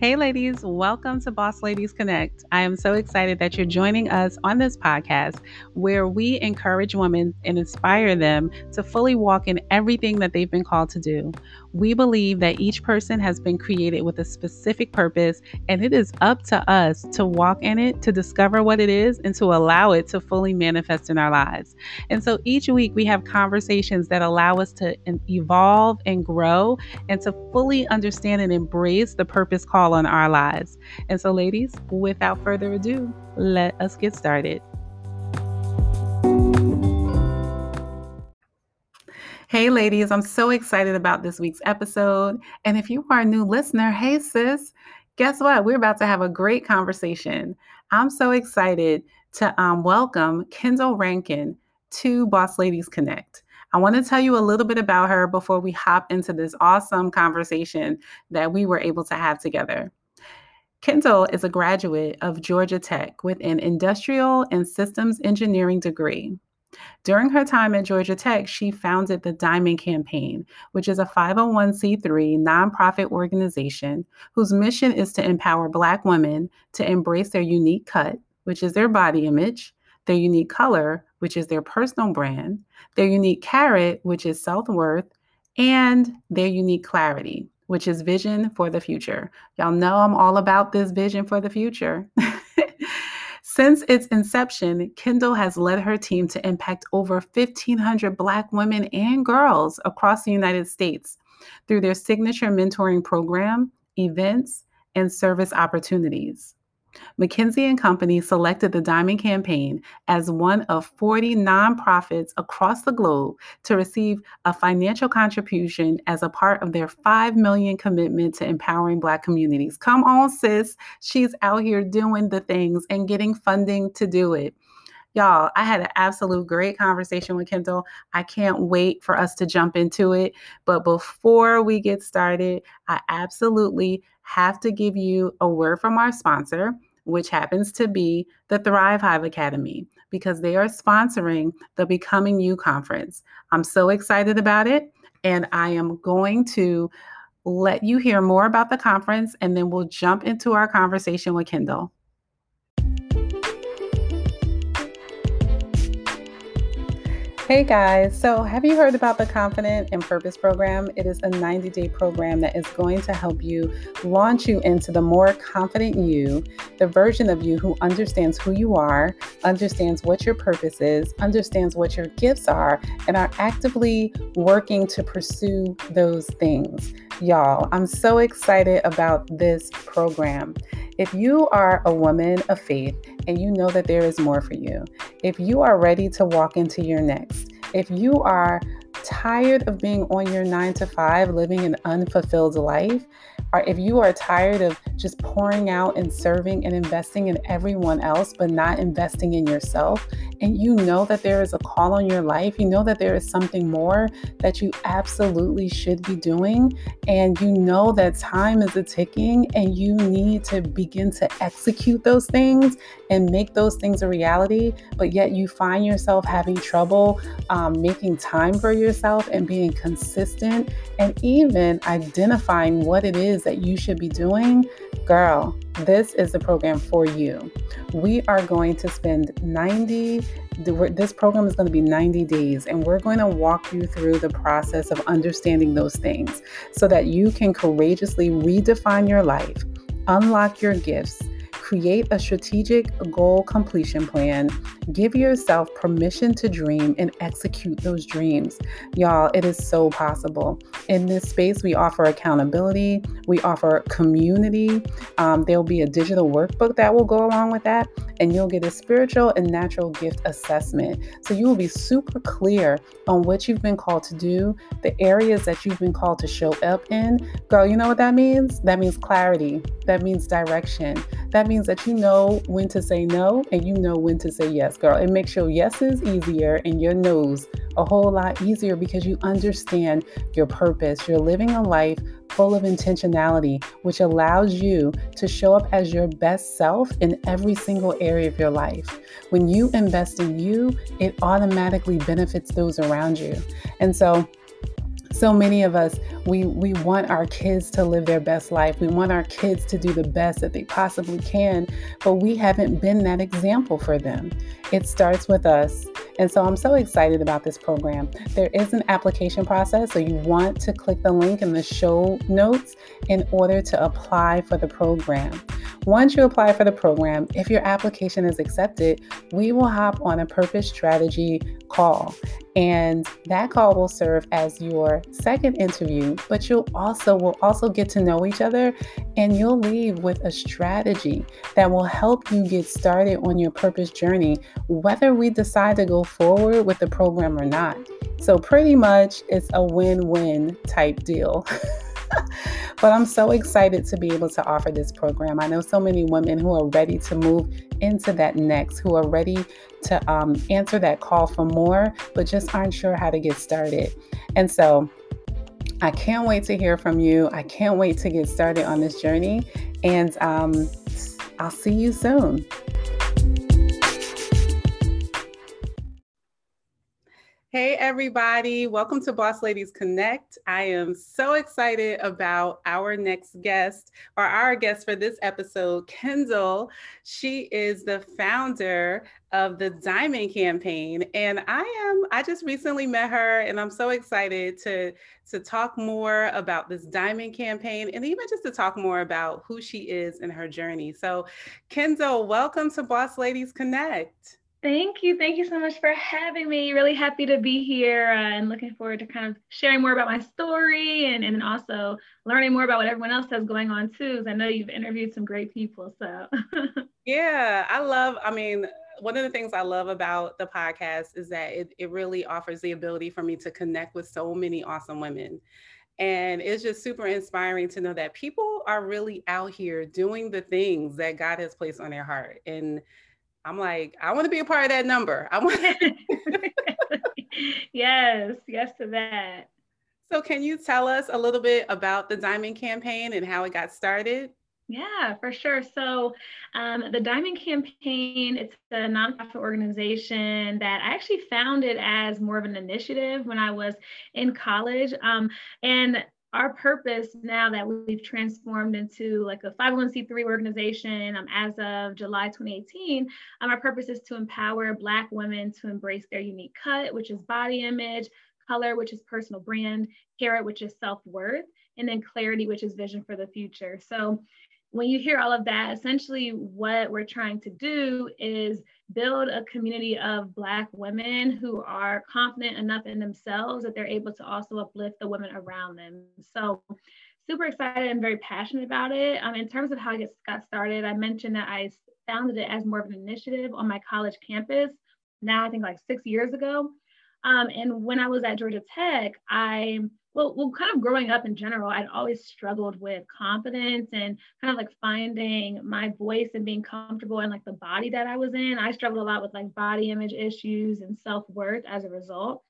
Hey, ladies, welcome to Boss Ladies Connect. I am so excited that you're joining us on this podcast where we encourage women and inspire them to fully walk in everything that they've been called to do. We believe that each person has been created with a specific purpose, and it is up to us to walk in it, to discover what it is, and to allow it to fully manifest in our lives. And so each week we have conversations that allow us to evolve and grow and to fully understand and embrace the purpose call on our lives. And so, ladies, without further ado, let us get started. Hey, ladies, I'm so excited about this week's episode. And if you are a new listener, hey, sis, guess what? We're about to have a great conversation. I'm so excited to um, welcome Kendall Rankin to Boss Ladies Connect. I want to tell you a little bit about her before we hop into this awesome conversation that we were able to have together. Kendall is a graduate of Georgia Tech with an industrial and systems engineering degree. During her time at Georgia Tech, she founded the Diamond Campaign, which is a 501c3 nonprofit organization whose mission is to empower Black women to embrace their unique cut, which is their body image, their unique color, which is their personal brand, their unique carat, which is self worth, and their unique clarity, which is vision for the future. Y'all know I'm all about this vision for the future. Since its inception, Kendall has led her team to impact over 1,500 Black women and girls across the United States through their signature mentoring program, events, and service opportunities. McKinsey and Company selected the Diamond Campaign as one of 40 nonprofits across the globe to receive a financial contribution as a part of their 5 million commitment to empowering black communities. Come on sis, she's out here doing the things and getting funding to do it. Y'all, I had an absolute great conversation with Kendall. I can't wait for us to jump into it. But before we get started, I absolutely have to give you a word from our sponsor, which happens to be the Thrive Hive Academy, because they are sponsoring the Becoming You conference. I'm so excited about it, and I am going to let you hear more about the conference, and then we'll jump into our conversation with Kendall. Hey guys, so have you heard about the Confident and Purpose program? It is a 90 day program that is going to help you launch you into the more confident you, the version of you who understands who you are, understands what your purpose is, understands what your gifts are, and are actively working to pursue those things. Y'all, I'm so excited about this program. If you are a woman of faith and you know that there is more for you, if you are ready to walk into your next, if you are tired of being on your nine to five, living an unfulfilled life, or if you are tired of just pouring out and serving and investing in everyone else, but not investing in yourself, and you know that there is a call on your life, you know that there is something more that you absolutely should be doing, and you know that time is a ticking and you need to begin to execute those things and make those things a reality, but yet you find yourself having trouble um, making time for yourself and being consistent and even identifying what it is that you should be doing, girl, this is the program for you. We are going to spend 90 this program is going to be 90 days and we're going to walk you through the process of understanding those things so that you can courageously redefine your life, unlock your gifts, create a strategic goal completion plan, give yourself permission to dream and execute those dreams. Y'all, it is so possible. In this space, we offer accountability, we offer community. Um, there'll be a digital workbook that will go along with that, and you'll get a spiritual and natural gift assessment. So you will be super clear on what you've been called to do, the areas that you've been called to show up in. Girl, you know what that means? That means clarity, that means direction, that means that you know when to say no and you know when to say yes, girl. It makes your yeses easier and your no's a whole lot easier because you understand your purpose. You're living a life full of intentionality, which allows you to show up as your best self in every single area of your life. When you invest in you, it automatically benefits those around you. And so, So many of us, we, we want our kids to live their best life. We want our kids to do the best that they possibly can, but we haven't been that example for them. It starts with us. And so I'm so excited about this program. There is an application process, so you want to click the link in the show notes in order to apply for the program. Once you apply for the program, if your application is accepted, we will hop on a purpose strategy call. And that call will serve as your second interview, but you'll also will also get to know each other and you'll leave with a strategy that will help you get started on your purpose journey, whether we decide to go forward with the program or not. So, pretty much, it's a win win type deal. but I'm so excited to be able to offer this program. I know so many women who are ready to move into that next, who are ready to um, answer that call for more, but just aren't sure how to get started. And so I can't wait to hear from you. I can't wait to get started on this journey. And um, I'll see you soon. Hey, everybody. Welcome to Boss Ladies Connect. I am so excited about our next guest or our guest for this episode, Kendall. She is the founder of the Diamond Campaign. And I am, I just recently met her and I'm so excited to, to talk more about this Diamond Campaign and even just to talk more about who she is and her journey. So, Kendall, welcome to Boss Ladies Connect. Thank you. Thank you so much for having me. Really happy to be here uh, and looking forward to kind of sharing more about my story and, and also learning more about what everyone else has going on too. Because I know you've interviewed some great people. So, yeah, I love, I mean, one of the things I love about the podcast is that it, it really offers the ability for me to connect with so many awesome women. And it's just super inspiring to know that people are really out here doing the things that God has placed on their heart. And I'm like, I want to be a part of that number. I want. yes, yes to that. So, can you tell us a little bit about the Diamond Campaign and how it got started? Yeah, for sure. So, um, the Diamond Campaign, it's a nonprofit organization that I actually founded as more of an initiative when I was in college. Um, and our purpose now that we've transformed into like a 501c3 organization um, as of July 2018, um, our purpose is to empower Black women to embrace their unique cut, which is body image, color, which is personal brand, carat, which is self worth, and then clarity, which is vision for the future. So when you hear all of that, essentially what we're trying to do is build a community of Black women who are confident enough in themselves that they're able to also uplift the women around them. So super excited and very passionate about it. Um, in terms of how I got started, I mentioned that I founded it as more of an initiative on my college campus, now I think like six years ago. Um, and when I was at Georgia Tech, I well, well, kind of growing up in general, I'd always struggled with confidence and kind of like finding my voice and being comfortable in like the body that I was in. I struggled a lot with like body image issues and self worth as a result.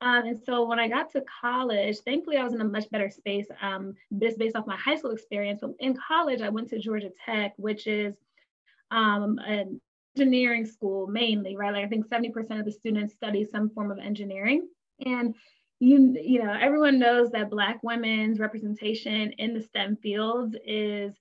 Um, and so when I got to college, thankfully I was in a much better space. Um, this based off my high school experience. But in college, I went to Georgia Tech, which is um, an engineering school mainly, right? Like I think 70% of the students study some form of engineering. And you you know everyone knows that black women's representation in the STEM fields is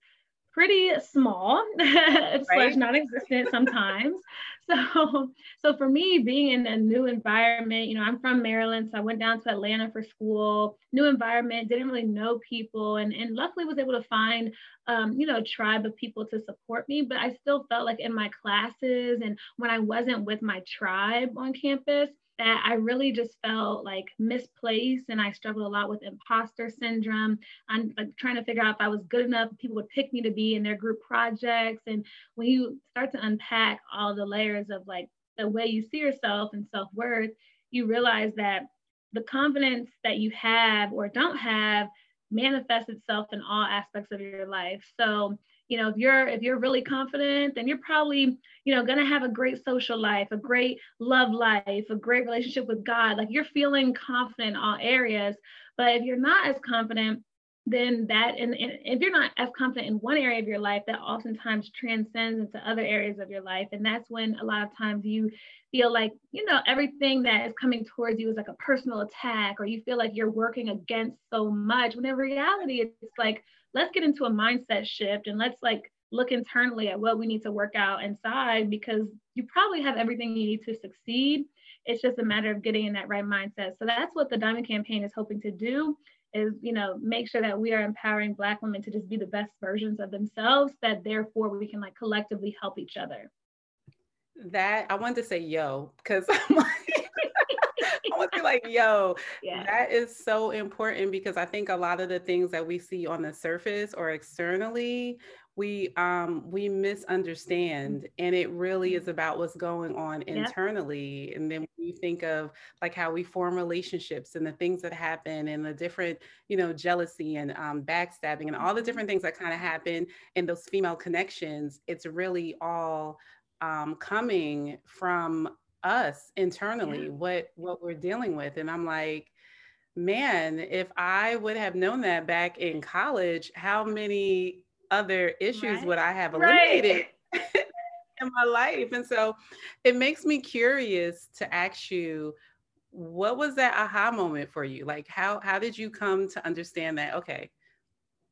pretty small right. slash non-existent sometimes so so for me being in a new environment you know i'm from maryland so i went down to atlanta for school new environment didn't really know people and, and luckily was able to find um, you know a tribe of people to support me but i still felt like in my classes and when i wasn't with my tribe on campus that I really just felt like misplaced and I struggled a lot with imposter syndrome. I'm like trying to figure out if I was good enough, people would pick me to be in their group projects. And when you start to unpack all the layers of like the way you see yourself and self-worth, you realize that the confidence that you have or don't have manifests itself in all aspects of your life. So you know if you're if you're really confident then you're probably you know to have a great social life a great love life a great relationship with god. Like you're feeling confident in all areas. But if you're not as confident then that and, and, if you're not as confident in one area of your life that oftentimes transcends into other areas of your life. And that's when a lot of times you feel like you know everything that is coming towards you is like a personal attack or you feel like you're working against so much when in reality it's like let's get into a mindset shift and let's like look internally at what we need to work out inside because you probably have everything you need to succeed. It's just a matter of getting in that right mindset. So that's what the diamond campaign is hoping to do is you know make sure that we are empowering black women to just be the best versions of themselves that therefore we can like collectively help each other. That i wanted to say yo because i'm like I want to be like, yo, yeah. that is so important because I think a lot of the things that we see on the surface or externally, we um we misunderstand and it really is about what's going on internally and then when you think of like how we form relationships and the things that happen and the different you know jealousy and um, backstabbing and all the different things that kind of happen in those female connections it's really all um, coming from us internally yeah. what what we're dealing with and i'm like man if i would have known that back in college how many other issues right. would I have eliminated right. in my life? And so it makes me curious to ask you, what was that aha moment for you? Like how how did you come to understand that okay,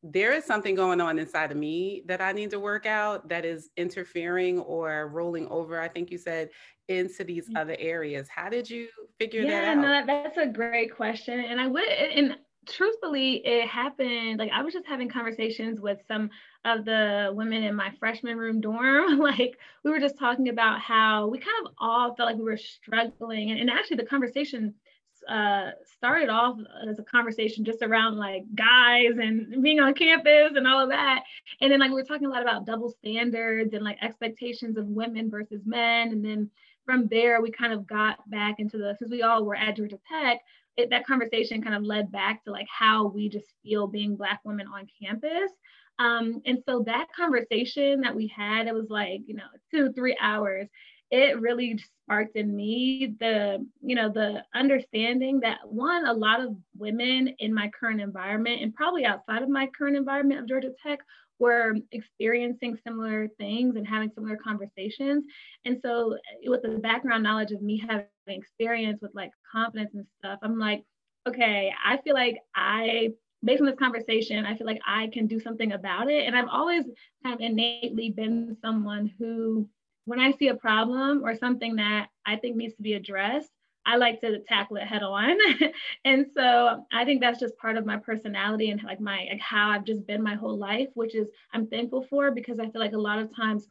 there is something going on inside of me that I need to work out that is interfering or rolling over, I think you said, into these mm. other areas. How did you figure yeah, that out? No, that's a great question. And I would and truthfully, it happened like I was just having conversations with some of the women in my freshman room dorm. like we were just talking about how we kind of all felt like we were struggling. And, and actually, the conversation uh, started off as a conversation just around like guys and being on campus and all of that. And then like we were talking a lot about double standards and like expectations of women versus men. And then from there, we kind of got back into the, since we all were at Georgia Tech, it, that conversation kind of led back to like how we just feel being Black women on campus. Um, and so that conversation that we had, it was like, you know, two, three hours. It really sparked in me the, you know, the understanding that one, a lot of women in my current environment and probably outside of my current environment of Georgia Tech were experiencing similar things and having similar conversations. And so, eh, with the background knowledge of me having experience with like confidence and stuff, I'm like, okay, I feel like I, based on this conversation, I feel like I can do something about it. And I've always kind of innately been someone who, when I see a problem or something that I think needs to be addressed, I like to tackle it head on. and so I think that's just part of my personality and like my like how I've just been my whole life, which is I'm thankful for because I feel like a lot of times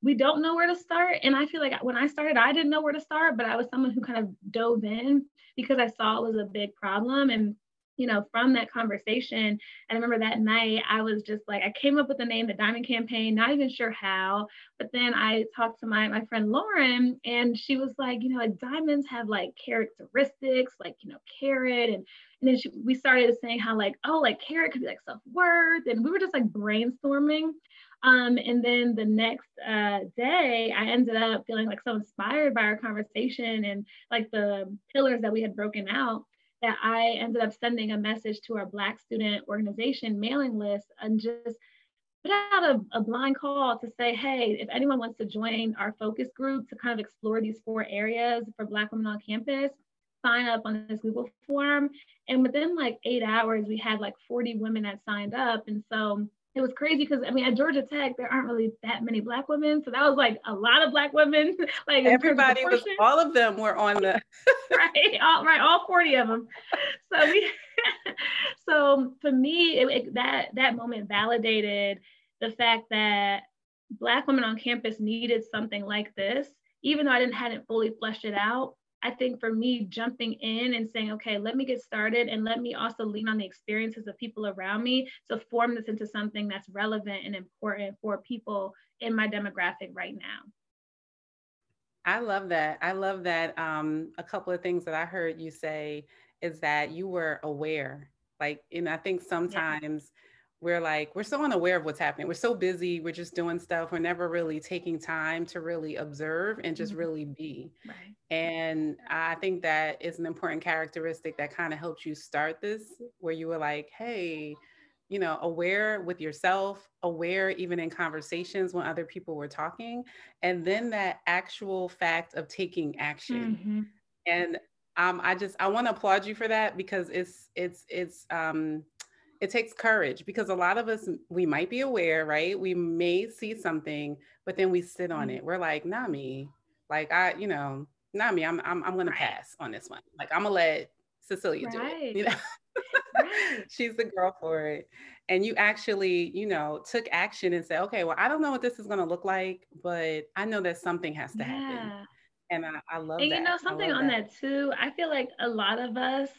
we don't know where to start. And I feel like when I started, I didn't know where to start, but I was someone who kind of dove in because I saw it was a big problem. And you know, from that conversation, And I remember that night I was just like, I came up with the name, the Diamond Campaign, not even sure how. But then I talked to my my friend Lauren, and she was like, you know, like diamonds have like characteristics, like you know, carat, and and then she, we started saying how like, oh, like carat could be like self worth, and we were just like brainstorming. Um, and then the next uh, day, I ended up feeling like so inspired by our conversation and like the pillars that we had broken out that I ended up sending a message to our Black student organization mailing list and just put out a, a, blind call to say, hey, if anyone wants to join our focus group to kind of explore these four areas for Black women on campus, sign up on this Google form. And within like eight hours, we had like 40 women that signed up. And so it was crazy because I mean at Georgia Tech there aren't really that many black women, so that was like a lot of black women. like everybody was, all of them were on the right, all right, all forty of them. So we, so for me, it, it, that that moment validated the fact that black women on campus needed something like this, even though I didn't hadn't fully fleshed it out. I think for me, jumping in and saying, okay, let me get started and let me also lean on the experiences of people around me to form this into something that's relevant and important for people in my demographic right now. I love that. I love that. Um, a couple of things that I heard you say is that you were aware. Like, and I think sometimes we're like we're so unaware of what's happening we're so busy we're just doing stuff we're never really taking time to really observe and just mm-hmm. really be right. and i think that is an important characteristic that kind of helps you start this where you were like hey you know, aware with yourself, aware even in conversations when other people were talking, and then that actual fact of taking action. Mm-hmm. And um, I just I want to applaud you for that because it's it's it's um, it takes courage because a lot of us we might be aware, right? We may see something, but then we sit on mm-hmm. it. We're like, not me. Like I, you know, not me. I'm I'm I'm gonna pass on this one. Like I'm gonna let Cecilia right. do it. You know? She's the girl for it. And you actually, you know, took action and said, okay, well, I don't know what this is going to look like, but I know that something has to yeah. happen. And I, I love and that. you know, something on that. that too, I feel like a lot of us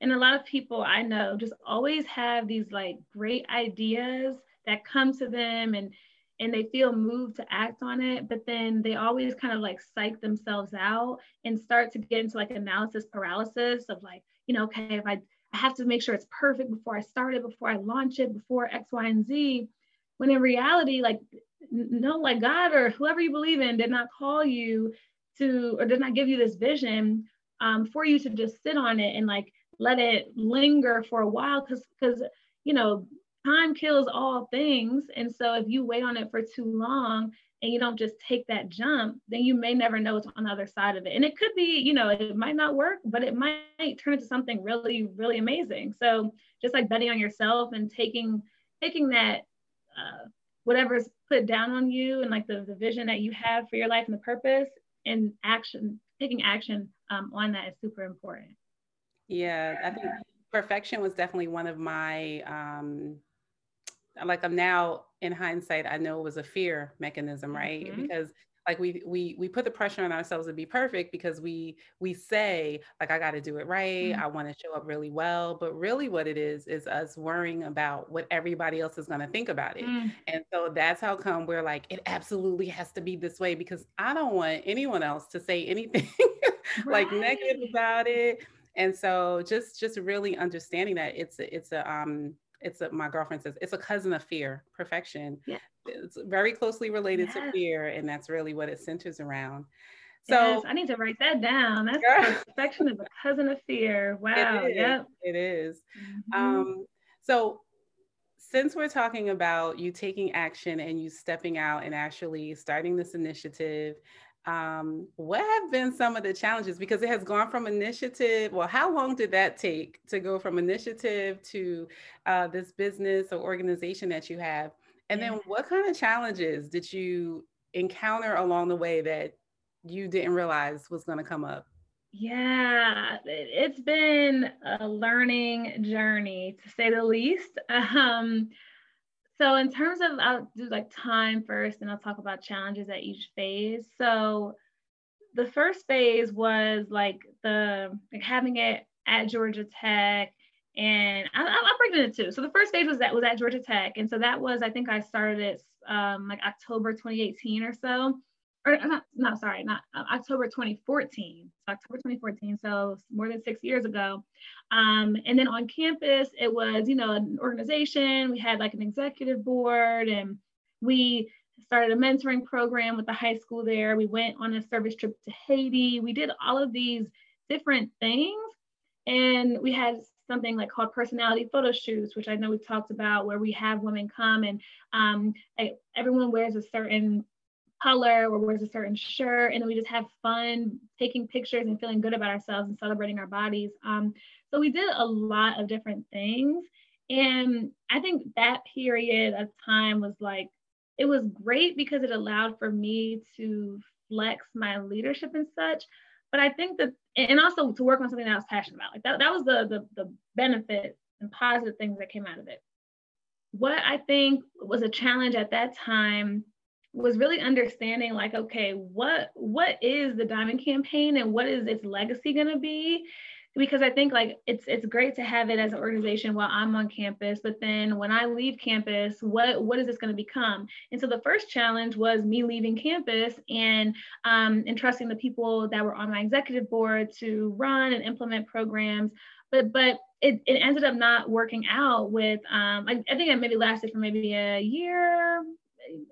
and a lot of people I know just always have these like great ideas that come to them and and they feel moved to act on it, but then they always kind of like psych themselves out and start to get into like analysis paralysis of like, you know, okay, if I I have to make sure it's perfect before I start it, before I launch it, before X, Y, and Z. When in reality, like, no, like God or whoever you believe in did not call you to, or did not give you this vision um, for you to just sit on it and like let it linger for a while. Cause, cause, you know, time kills all things. And so if you wait on it for too long, and you don't just take that jump, then you may never know what's on the other side of it. And it could be, you know, it might not work, but it might turn into something really, really amazing. So just like betting on yourself and taking taking that uh, whatever's put down on you and like the, the vision that you have for your life and the purpose and action, taking action um, on that is super important. Yeah, I think perfection was definitely one of my um, like I'm now in hindsight, I know it was a fear mechanism, right? Mm-hmm. Because like we we we put the pressure on ourselves to be perfect because we we say like I got to do it right, mm-hmm. I want to show up really well, but really what it is is us worrying about what everybody else is going to think about it. Mm-hmm. And so that's how come we're like it absolutely has to be this way because I don't want anyone else to say anything like negative about it. And so just just really understanding that it's a, it's a um it's a, my girlfriend says it's a cousin of fear, perfection. Yeah. It's very closely related yes. to fear, and that's really what it centers around. So yes, I need to write that down. That's perfection is a cousin of fear. Wow. It is. Yep. It is. Mm-hmm. Um, so since we're talking about you taking action and you stepping out and actually starting this initiative, um, what have been some of the challenges? Because it has gone from initiative. Well, how long did that take to go from initiative to uh, this business or organization that you have? And yeah. then what kind of challenges did you encounter along the way that you didn't realize was going to come up? Yeah, it's been a learning journey to say the least. Um, so in terms of, I'll do like time first, and I'll talk about challenges at each phase. So the first phase was like the like having it at Georgia Tech, and I, will break it into two. So the first phase was that was at Georgia Tech, and so that was I think I started it um, like October 2018 or so or not, no, sorry, not uh, October 2014. So October 2014, so more than six years ago. Um, and then on campus, it was, you know, an organization. We had like an executive board and we started a mentoring program with the high school there. We went on a service trip to Haiti. We did all of these different things. And we had something like called personality photo shoots, which I know we've talked about, where we have women come and um, everyone wears a certain color or wears a certain shirt and then we just have fun taking pictures and feeling good about ourselves and celebrating our bodies. Um, so we did a lot of different things. And i think that period of time was like it was great because it allowed for me to flex my leadership and such. But i think that and also to work on something that i was passionate about. Like that, that was the, the the benefit and positive things that came out of it. What i think was a challenge at that time was really understanding like okay what what is the diamond campaign and what is its legacy going to be? Because i think like it's it's great to have it as an organization while i'm on campus but then when i leave campus what what is this going to become? And so the first challenge was me leaving campus and um, entrusting the people that were on my executive board to run and implement programs but but it, it ended up not working out with um, I, I think it maybe lasted for maybe a year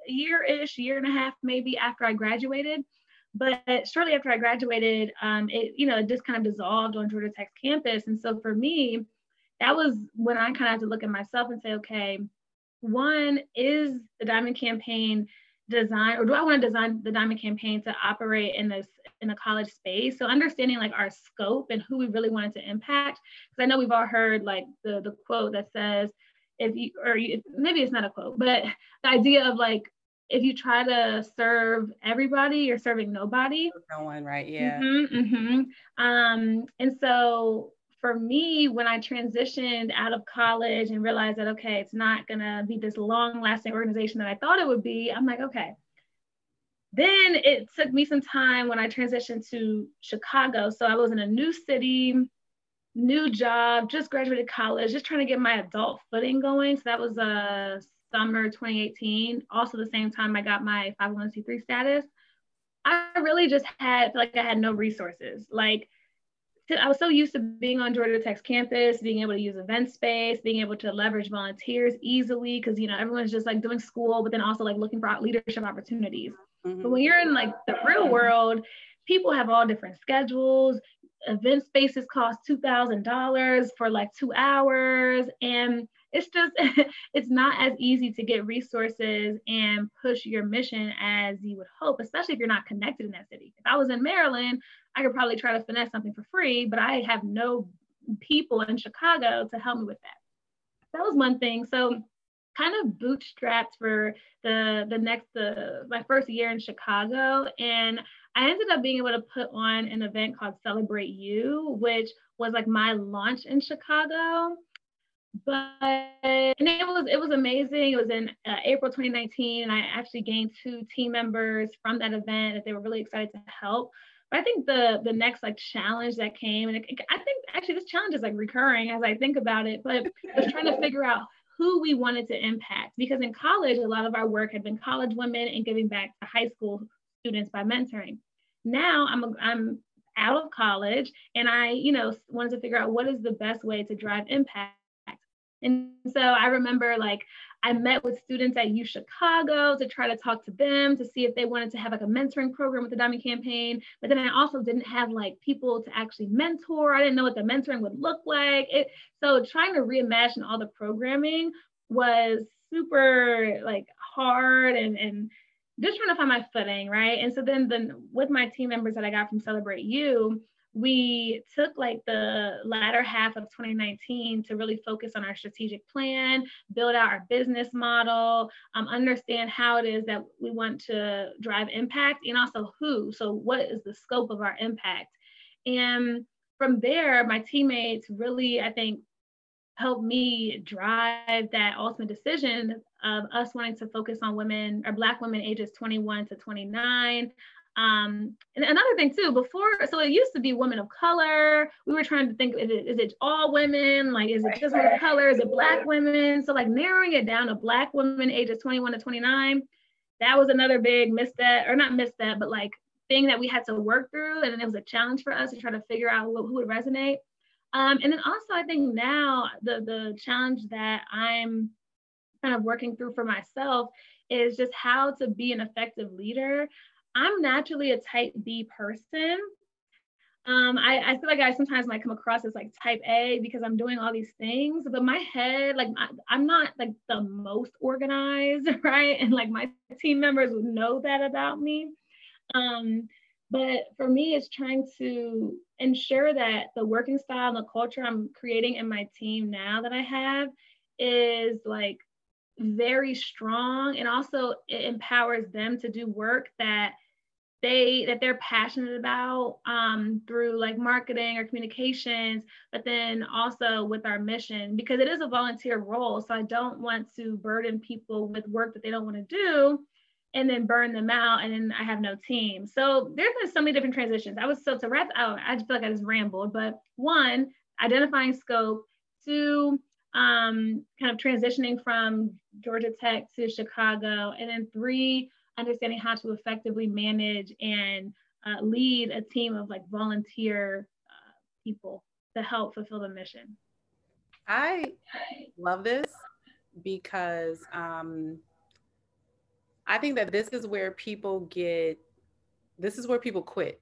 year-ish, year and a half maybe after I graduated. But shortly after I graduated, um, it you know it just kind of dissolved on Georgia Tech's campus. And so for me, that was when I kind of had to look at myself and say, okay, one is the Diamond Campaign design, or do I want to design the Diamond Campaign to operate in this in the college space? So understanding like our scope and who we really wanted to impact, because I know we've all heard like the the quote that says, if you or you, maybe it's not a quote, but the idea of like if you try to serve everybody, you're serving nobody. No one, right? Yeah. Mm-hmm, mm-hmm. Um, and so for me, when I transitioned out of college and realized that, okay, it's not going to be this long lasting organization that I thought it would be, I'm like, okay. Then it took me some time when I transitioned to Chicago. So I was in a new city, new job, just graduated college, just trying to get my adult footing going. So that was a uh, summer 2018. Also, the same time I got my 501c3 status. I really just had like I had no resources. Like I was so used to being on Georgia Tech's campus, being able to use event space, being able to leverage volunteers easily, because you know everyone's just like doing school, but then also like looking for leadership opportunities. Mm-hmm. But when you're in like the real world, people have all different schedules. Event spaces cost two thousand dollars for like two hours, and it's just it's not as easy to get resources and push your mission as you would hope especially if you're not connected in that city. If i was in maryland i could probably try to finesse something for free but i have no people in chicago to help me with that. That was one thing. So kind of bootstrapped for the the next the my first year in chicago. And i ended up being able to put on an event called celebrate you which was like my launch in chicago but and it was it was amazing. It was in uh, April 2019, and I actually gained two team members from that event that they were really excited to help. But I think the the next like challenge that came, and it, I think actually this challenge is like recurring as I think about it, but I was trying to figure out who we wanted to impact because in college a lot of our work had been college women and giving back to high school students by mentoring. Now I'm I'm out of college and I you know wanted to figure out what is the best way to drive impact and so I remember like I met with students at U Chicago to try to talk to them to see if they wanted to have like a mentoring program with the Diamond Campaign. But then I also didn't have like people to actually mentor. I didn't know what the mentoring would look like. It, so trying to reimagine all the programming was super like hard and and just trying to find my footing, right? And so then then with my team members that I got from Celebrate You, we took like the latter half of 2019 to really focus on our strategic plan, build out our business model, um, understand how it is that we want to drive impact, and also who. So, what is the scope of our impact? And from there, my teammates really, I think, helped me drive that ultimate decision of us wanting to focus on women or Black women ages 21 to 29. Um, and another thing too, before, so it used to be women of color. We were trying to think, is it, is it all women? Like, is it just women of color? Is it black women? So like narrowing it down to black women ages 21 to 29, that was another big misstep, or not misstep, but like thing that we had to work through. And it was a challenge for us to try to figure out who would resonate. Um, and then also I think now the, the challenge that I'm kind of working through for myself is just how to be an effective leader I'm naturally a type B person. Um, I, I feel like I sometimes might come across as like type A because I'm doing all these things, but my head, like I, am not like the most organized, right? And like my team members would know that about me. Um, but for me, it's trying to ensure that the working style and the culture I'm creating in my team now that I have is like very strong and also it empowers them to do work that they that they're passionate about um, through like marketing or communications but then also with our mission because it is a volunteer role. So i don't want to burden people with work that they don't want to do and then burn them out and then i have no team. So there's been so many different transitions. I was so to wrap out i just feel like i just rambled but one identifying scope two um, kind of transitioning from Georgia Tech to Chicago, and then three, understanding how to effectively manage and uh, lead a team of like volunteer uh, people to help fulfill the mission. I love this because um, I think that this is where people get, this is where people quit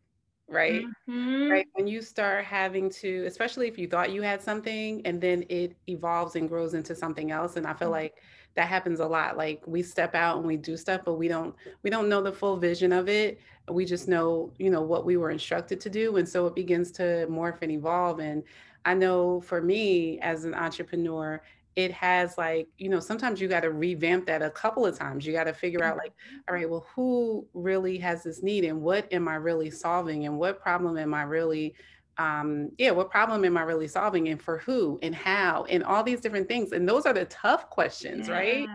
right? Mm-hmm. Right. When you start having to, especially if you thought you had something and then it evolves and grows into something else. And I feel mm-hmm. like that happens a lot. Like we step out and we do stuff, but we don't we don't know the full vision of it. We just know, you know, what we were instructed to do. And so it begins to morph and evolve. And I know for me as an entrepreneur, it has like you know sometimes you got to revamp that a couple of times you got to figure out like mm-hmm. all right well who really has this need and what am i really solving and what problem am i really um yeah what problem am i really solving and for who and how and all these different things and those are the tough questions yeah. right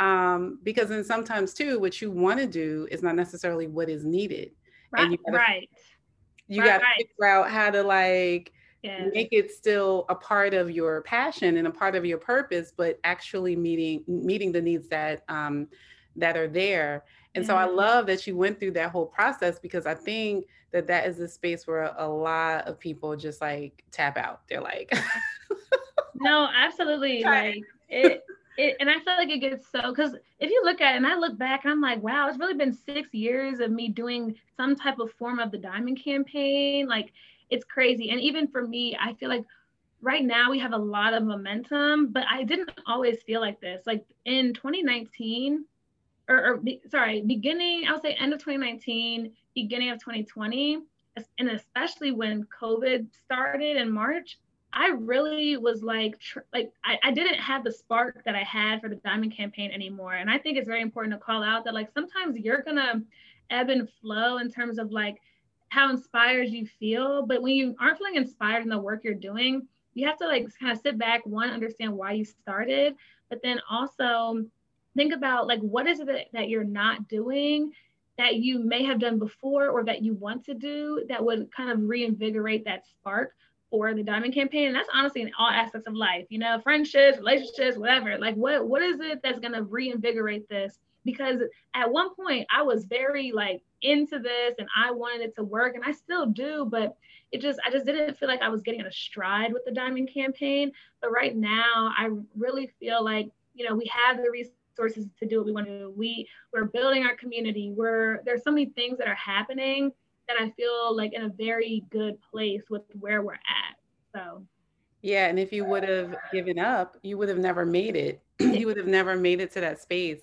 um because then sometimes too what you want to do is not necessarily what is needed right and you gotta, right you right, got to right. figure out how to like yes. make it still a part of your passion and a part of your purpose, but actually meeting meeting the needs that um, that are there. And so I love that you went through that whole process because I think that that is a space where a lot of people just like tap out. They're like, no, absolutely. Like it, it, and I feel like it gets so because if you look at it and I look back, I'm like, wow, it's really been six years of me doing some type of form of the diamond campaign. Like it's crazy. And even for me, I feel like right now we have a lot of momentum, but I didn't always feel like this. Like in 2019, or, or sorry, beginning, I would say end of 2019, beginning of 2020, and especially when COVID started in March, I really was like, tr- like I, I didn't have the spark that I had for the Diamond campaign anymore. And I think it's very important to call out that like sometimes you're gonna ebb and flow in terms of like how inspired you feel. But when you aren't feeling inspired in the work you're doing, you have to like kind of sit back, one, understand why you started, but then also think about like what is it that, you're not doing that you may have done before or that you want to do that would kind of reinvigorate that spark for the diamond campaign and that's honestly in all aspects of life you know friendships relationships whatever like what what is it that's going to reinvigorate this because at one point I was very like into this and I wanted it to work and I still do, but it just I just didn't feel like I was getting a stride with the diamond campaign. But right now I really feel like, you know, we have the resources to do what we want to do. We we're building our community. We're there's so many things that are happening that I feel like in a very good place with where we're at. So yeah, and if you would have given up, you would have never made it. you would have never made it to that space.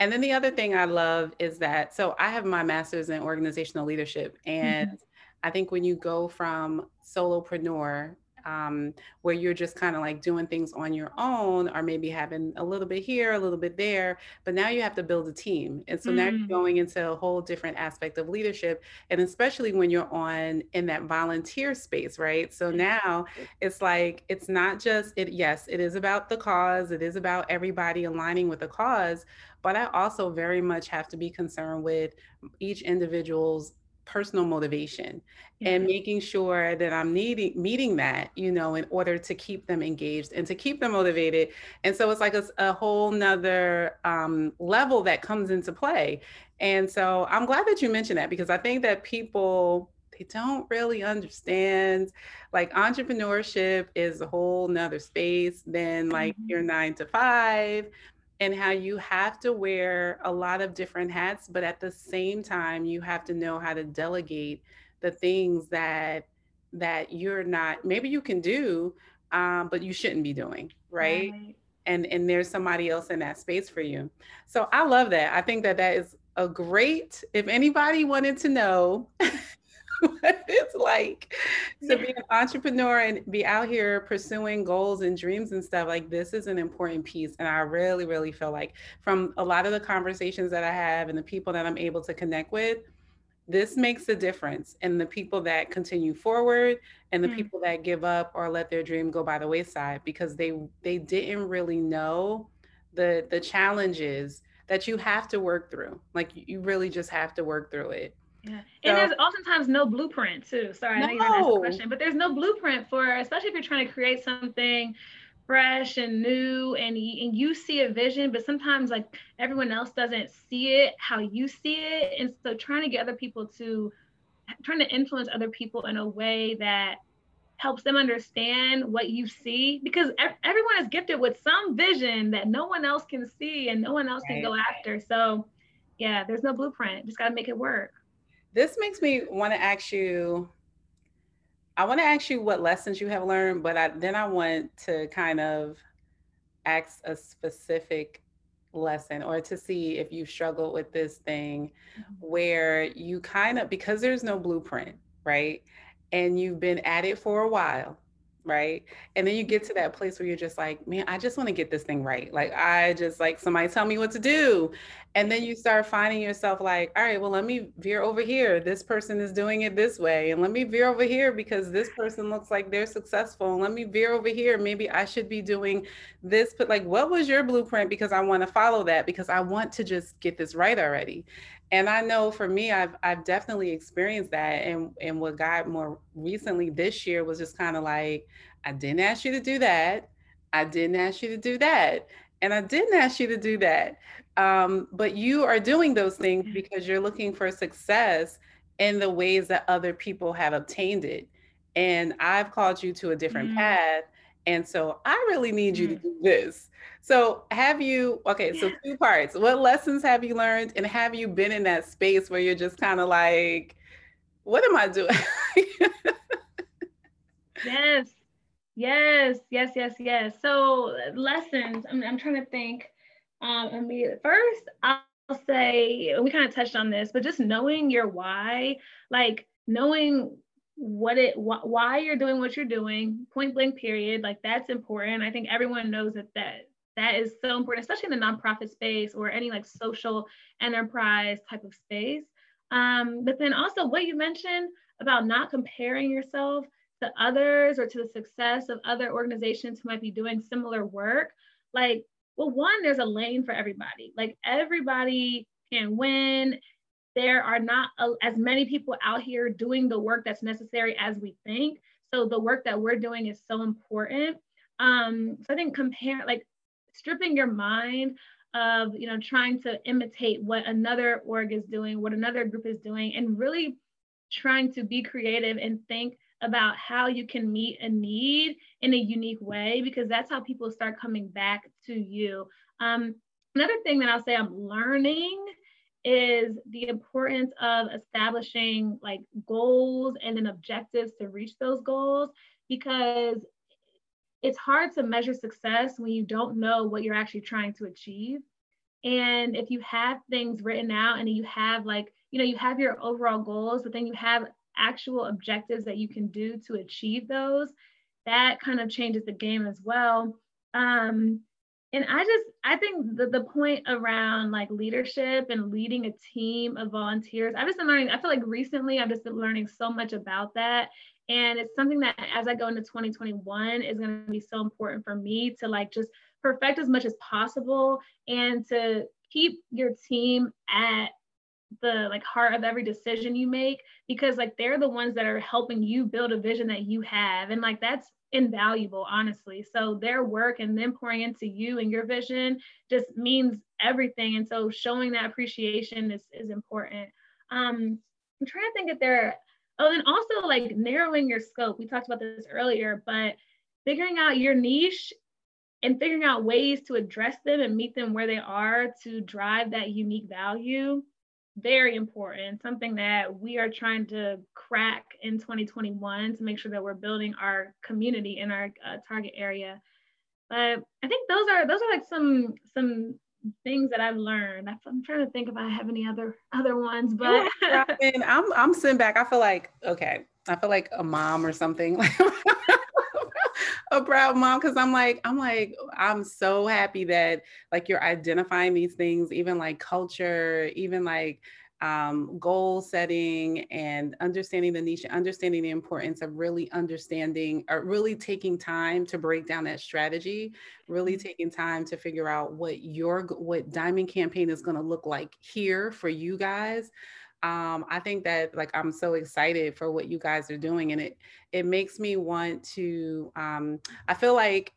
And then the other thing I love is that so I have my master's in organizational leadership. And mm-hmm. I think when you go from solopreneur, um, where you're just kind of like doing things on your own, or maybe having a little bit here, a little bit there, but now you have to build a team. And so mm. now you're mm. going into a whole different aspect of leadership. And especially when you're on in that volunteer space, right? So now it's like, it's not just it, yes, it is about the cause, it is about everybody aligning with the cause, but I also very much have to be concerned with each individual's personal motivation yeah. and making sure that I'm needing meeting that, you know, in order to keep them engaged and to keep them motivated. And so it's like a, a whole nother um, level that comes into play. And so I'm glad that you mentioned that because I think that people they don't really understand like entrepreneurship is a whole nother space than like mm-hmm. your nine to five and how you have to wear a lot of different hats, but at the same time, you have to know how to delegate the things that that you're not maybe you can do, um, but you shouldn't be doing, right? right? And and there's somebody else in that space for you. So I love that. I think that that is a great. If anybody wanted to know what it's like to be an entrepreneur and be out here pursuing goals and dreams and stuff. Like this is an important piece. And I really, really feel like from a lot of the conversations that I have and the people that I'm able to connect with, this makes a difference in the people that continue forward and the mm. people that give up or let their dream go by the wayside because they they didn't really know the the challenges that you have to work through like you really just have to work through it yeah. And there's oftentimes no blueprint too. Sorry, no. I know you're gonna ask a question, but there's no blueprint for, especially if you're trying to create something fresh and new and, and you see a vision, but sometimes like everyone else doesn't see it how you see it. And so trying to get other people to trying to influence other people in a way that helps them understand what you see because everyone is gifted with some vision that no one else can see and no one else right. can go after. So yeah, there's no blueprint. Just got to make it work. This makes me want to ask you I want to ask you what lessons you have learned, but I, then I want to kind of ask a specific lesson or to see if you struggled with this thing mm-hmm. where you kind of, because there's no blueprint, right? And you've been at it for a while right? And then you get to that place where you're just like, man, I just want to get this thing right. Like I just like somebody tell me what to do. And then you start finding yourself like, all right, well, let me veer over here. This person is doing it this way. And let me veer over here because this person looks like they're successful. And let me veer over here. Maybe I should be doing this. But like, what was your blueprint? Because I want to follow that because I want to just get this right already and I know for me, I've I've definitely experienced that. And and what got more recently this year was just kind of like, I didn't ask you to do that. I didn't ask you to do that. And I didn't ask you to do that. Um, but you are doing those things because you're looking for success in the ways that other people have obtained it. And I've called you to a different mm. path. And so I really need you to mm. do this. So have you, okay, so two parts. What lessons have you learned? And have you been in that space where you're just kind of like, what am I doing? yes, yes, yes, yes, yes. So lessons, I'm, I'm trying to think. Um, I mean, first, I'll say, we kind of touched on this, but just knowing your why, like knowing what it wh- why you're doing what you're doing point blank period like that's important i think everyone knows that that that is so important, especially in the nonprofit space or any like social enterprise type of space. Um, but then also what you mentioned about not comparing yourself to others or to the success of other organizations who might be doing similar work. Like, well, one, there's a lane for everybody. Like everybody can win. There are not a, as many people out here doing the work that's necessary as we think. So the work that we're doing is so important. Um, so I think compare like stripping your mind of you know trying to imitate what another org is doing what another group is doing and really trying to be creative and think about how you can meet a need in a unique way because that's how people start coming back to you. Um, another thing that i'll say i'm learning is the importance of establishing like goals and then objectives to reach those goals because it's hard to measure success when you don't know what you're actually trying to achieve. And if you have things written out and you have like, you know, you have your overall goals, but then you have actual objectives that you can do to achieve those, that kind of changes the game as well. Um, and I just, I think the, the point around like leadership and leading a team of volunteers, I've just been learning, I feel like recently I've just been learning so much about that. And it's something that as I go into 2021 is going to be so important for me to like just perfect as much as possible and to keep your team at the like heart of every decision you make because like they're the ones that are helping you build a vision that you have. And like that's invaluable honestly. So their work and them pouring into you and your vision just means everything. And so showing that appreciation is, is important. Um i'm trying to think if there Oh, and also like narrowing your scope. We talked about this earlier, but figuring out your niche and figuring out ways to address them and meet them where they are to drive that unique value very important something that we are trying to crack in 2021 to make sure that we're building our community in our uh, target area but i think those are those are like some some things that I've learned. I'm trying to think if I have any other other ones, but and I'm I'm sitting back. I feel like okay, I feel like a mom or something. a proud mom because I'm like I'm like I'm so happy that like you're identifying these things, even like culture, even like um, goal setting and understanding the niche, understanding the importance of really understanding or really taking time to break down that strategy, really mm-hmm. taking time to figure out what your what diamond campaign is going to look like here for you guys. Um, I think that like I'm so excited for what you guys are doing, and it it makes me want to. Um, I feel like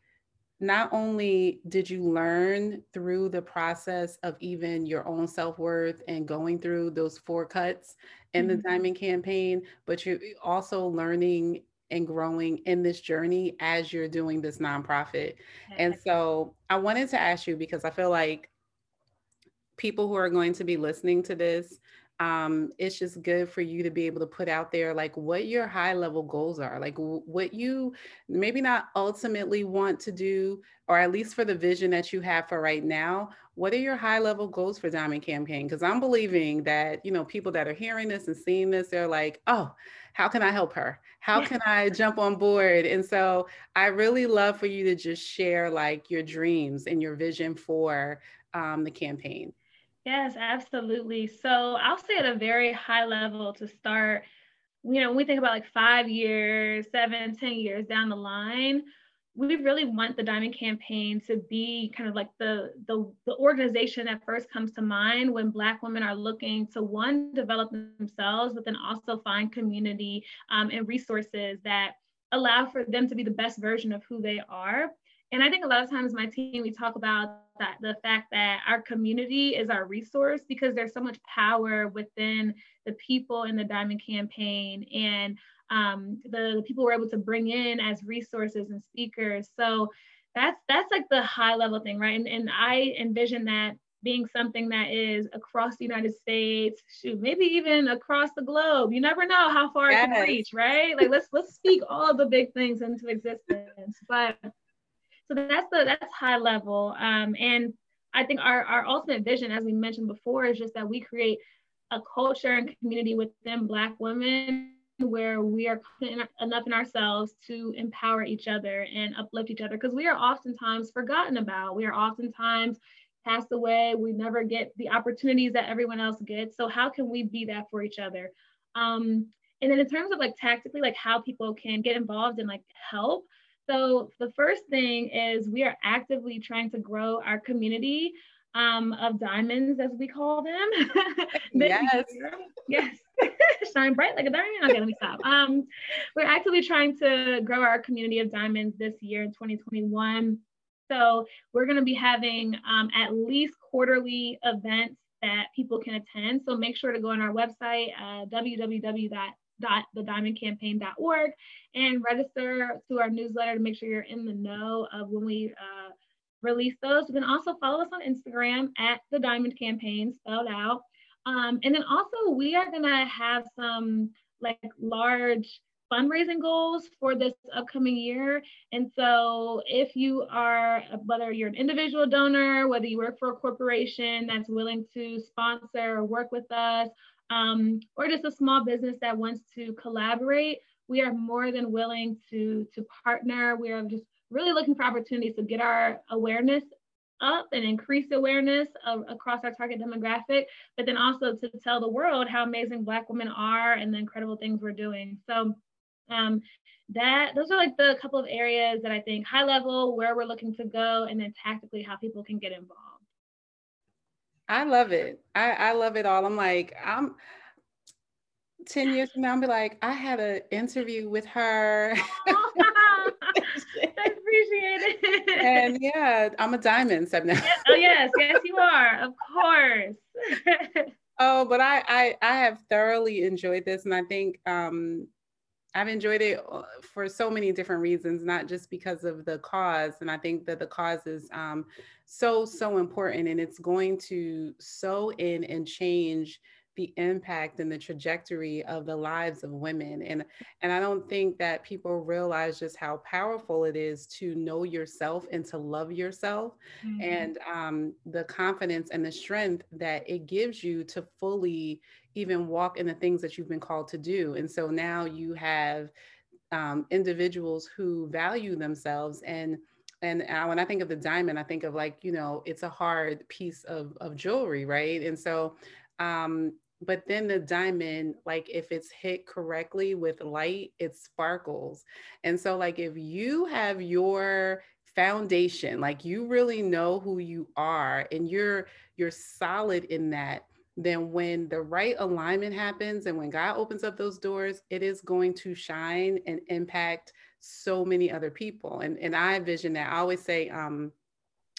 not only did you learn through the process of even your own self-worth and going through those four cuts in mm-hmm. the diamond campaign but you're also learning and growing in this journey as you're doing this nonprofit and so i wanted to ask you because i feel like people who are going to be listening to this um, it's just good for you to be able to put out there like what your high level goals are, like w- what you maybe not ultimately want to do, or at least for the vision that you have for right now. What are your high level goals for Diamond Campaign? Because I'm believing that you know people that are hearing this and seeing this, they're like, oh, how can I help her? How can I jump on board? And so I really love for you to just share like your dreams and your vision for um, the campaign. Yes, absolutely. So I'll say at a very high level to start, you know, when we think about like five years, seven, ten years down the line, we really want the Diamond Campaign to be kind of like the, the, the organization that first comes to mind when Black women are looking to one, develop themselves, but then also find community um, and resources that allow for them to be the best version of who they are. And I think a lot of times my team, we talk about that the fact that our community is our resource because there's so much power within the people in the Diamond campaign and um, the, the people we're able to bring in as resources and speakers. So that's that's like the high level thing, right? And, and I envision that being something that is across the United States, shoot, maybe even across the globe. You never know how far yes. it can reach, right? Like let's let's speak all the big things into existence. But so that's the that's high level. Um, and I think our, our ultimate vision, as we mentioned before, is just that we create a culture and community within Black women where we are enough in ourselves to empower each other and uplift each other because we are oftentimes forgotten about. We are oftentimes passed away. We never get the opportunities that everyone else gets. So how can we be that for each other? Um, and then in terms of like tactically, like how people can get involved and like help, so the first thing is we are actively trying to grow our community um, of diamonds, as we call them. yes. yes. Shine bright like a diamond. Okay, let me stop. Um, we're actively trying to grow our community of diamonds this year in 2021. So we're going to be having um, at least quarterly events that people can attend. So make sure to go on our website, uh, www thediamondcampaign.org and register to our newsletter to make sure you're in the know of when we uh, release those. But then also follow us on Instagram at the Diamond Campaign, spelled out. Um, and then also we are gonna have some like large fundraising goals for this upcoming year. And so if you are, whether you're an individual donor, whether you work for a corporation that's willing to sponsor or work with us, um, or just a small business that wants to collaborate, we are more than willing to, to partner. We are just really looking for opportunities to get our awareness up and increase awareness of, across our target demographic, but then also to tell the world how amazing Black women are and the incredible things we're doing. So um, that those are like the couple of areas that I think high level where we're looking to go, and then tactically how people can get involved. I love it. I, I love it all. I'm like, I'm 10 years from now, I'll be like, I had an interview with her. I appreciate it. and yeah, I'm a diamond step now. oh yes, yes, you are, of course. oh, but I, I I have thoroughly enjoyed this. And I think um I've enjoyed it uh, for so many different reasons, not just because of the cause. And I think that the cause is um, so, so important and it's going to sow in and change the impact and the trajectory of the lives of women and and i don't think that people realize just how powerful it is to know yourself and to love yourself mm-hmm. and um, the confidence and the strength that it gives you to fully even walk in the things that you've been called to do and so now you have um, individuals who value themselves and and uh, when I think of the diamond, I think of like, you know, it's a hard piece of, of jewelry, right? And so um, but then the diamond like if it's hit correctly with light it sparkles and so like if you have your foundation like you really know who you are and you're you're solid in that then when the right alignment happens and when god opens up those doors it is going to shine and impact so many other people and and i envision that i always say um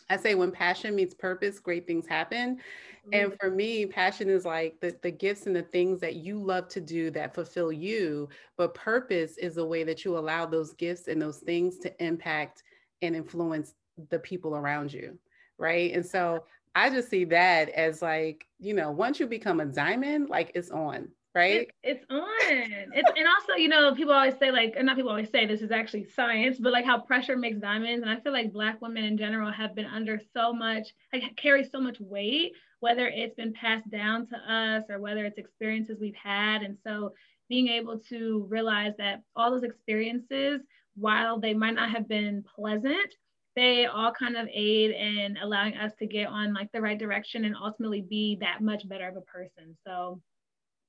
I say when passion meets purpose, great things happen. Mm-hmm. And for me, passion is like the, the gifts and the things that you love to do that fulfill you. But purpose is a way that you allow those gifts and those things to impact and influence the people around you. Right. And so I just see that as like, you know, once you become a diamond, like it's on, right? It, it's on. It's and also, you know, people always say like, and not people always say this is actually science, but like how pressure makes diamonds. And I feel like black women in general have been under so much, like carry so much weight, whether it's been passed down to us or whether it's experiences we've had. And so being able to realize that all those experiences, while they might not have been pleasant, they all kind of aid in allowing us to get on like the right direction and ultimately be that much better of a person. So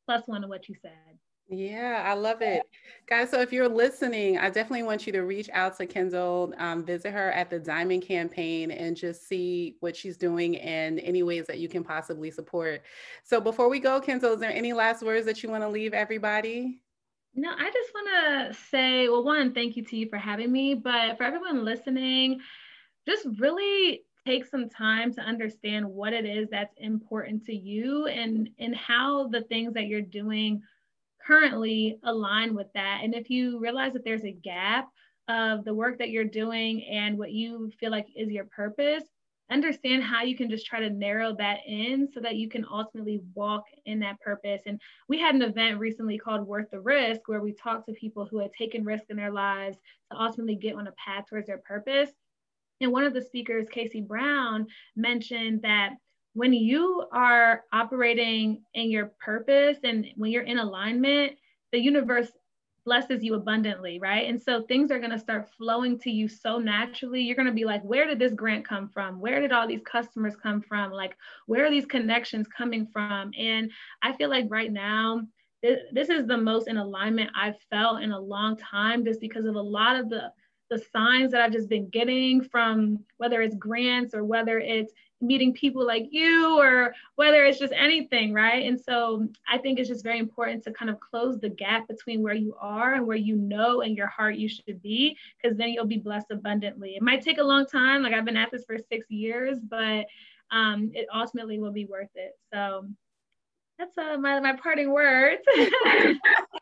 plus one of what you said. Yeah, I love it. Guys, so if you're listening, I definitely want you to reach out to Kendall, um, visit her at the Diamond Campaign, and just see what she's doing and any ways that you can possibly support. So before we go, Kendall, is there any last words that you want to leave everybody? No, I just want to say, well, one, thank you to you for having me, but for everyone listening, just really take some time to understand what it is that's important to you and and how the things that you're doing currently align with that. And if you realize that there's a gap of the work that you're doing and what you feel like is your purpose, understand how you can just try to narrow that in so that you can ultimately walk in that purpose. And we had an event recently called Worth the Risk, where we talked to people who had taken risk in their lives to ultimately get on a path towards their purpose. And one of the speakers, Casey Brown, mentioned that when you are operating in your purpose and when you're in alignment, the universe blesses you abundantly, right? And so things are going to start flowing to you so naturally. You're going to be like, where did this grant come from? Where did all these customers come from? Like, where are these connections coming from? And I feel like right now, this is the most in alignment I've felt in a long time, just because of a lot of the the signs that I've just been getting from whether it's grants or whether it's meeting people like you or whether it's just anything, right? And so I think it's just very important to kind of close the gap between where you are and where you know in your heart you should be, because then you'll be blessed abundantly. It might take a long time, like I've been at this for six years, but um, it ultimately will be worth it. So that's uh, my, my parting words.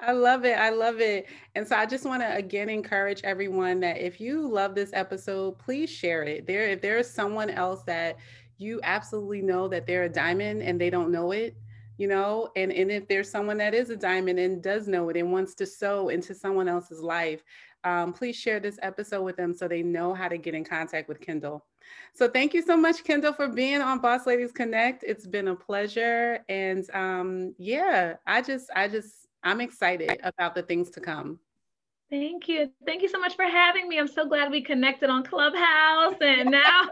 I love it. I love it. And so I just want to again encourage everyone that if you love this episode, please share it. There, if there is someone else that you absolutely know that they're a diamond and they don't know it, you know, and, and if there's someone that is a diamond and does know it and wants to sow into someone else's life, um, please share this episode with them so they know how to get in contact with Kendall. So thank you so much, Kendall, for being on Boss Ladies Connect. It's been a pleasure. And um, yeah, I just, I just I'm excited about the things to come. Thank you. Thank you so much for having me. I'm so glad we connected on Clubhouse. And now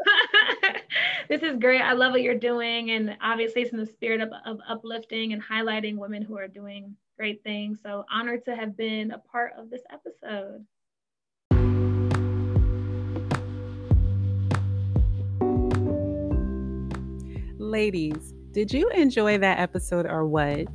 this is great. I love what you're doing. And obviously, it's in the spirit of, of uplifting and highlighting women who are doing great things. So, honored to have been a part of this episode. Ladies, did you enjoy that episode or what?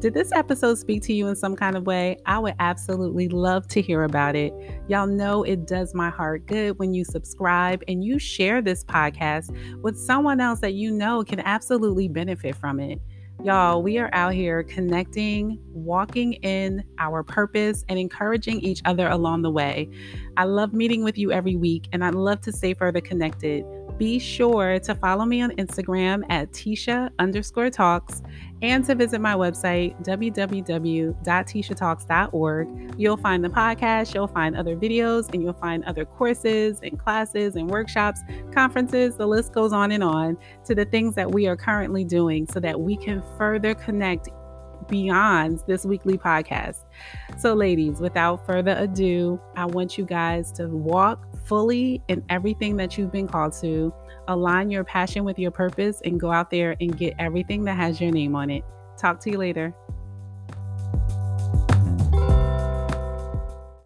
Did this episode speak to you in some kind of way? I would absolutely love to hear about it. Y'all know it does my heart good when you subscribe and you share this podcast with someone else that you know can absolutely benefit from it. Y'all, we are out here connecting, walking in our purpose, and encouraging each other along the way. I love meeting with you every week, and I'd love to stay further connected be sure to follow me on Instagram at Tisha underscore talks and to visit my website, www.tishatalks.org. You'll find the podcast, you'll find other videos, and you'll find other courses and classes and workshops, conferences. The list goes on and on to the things that we are currently doing so that we can further connect beyond this weekly podcast. So, ladies, without further ado, I want you guys to walk fully in everything that you've been called to, align your passion with your purpose, and go out there and get everything that has your name on it. Talk to you later.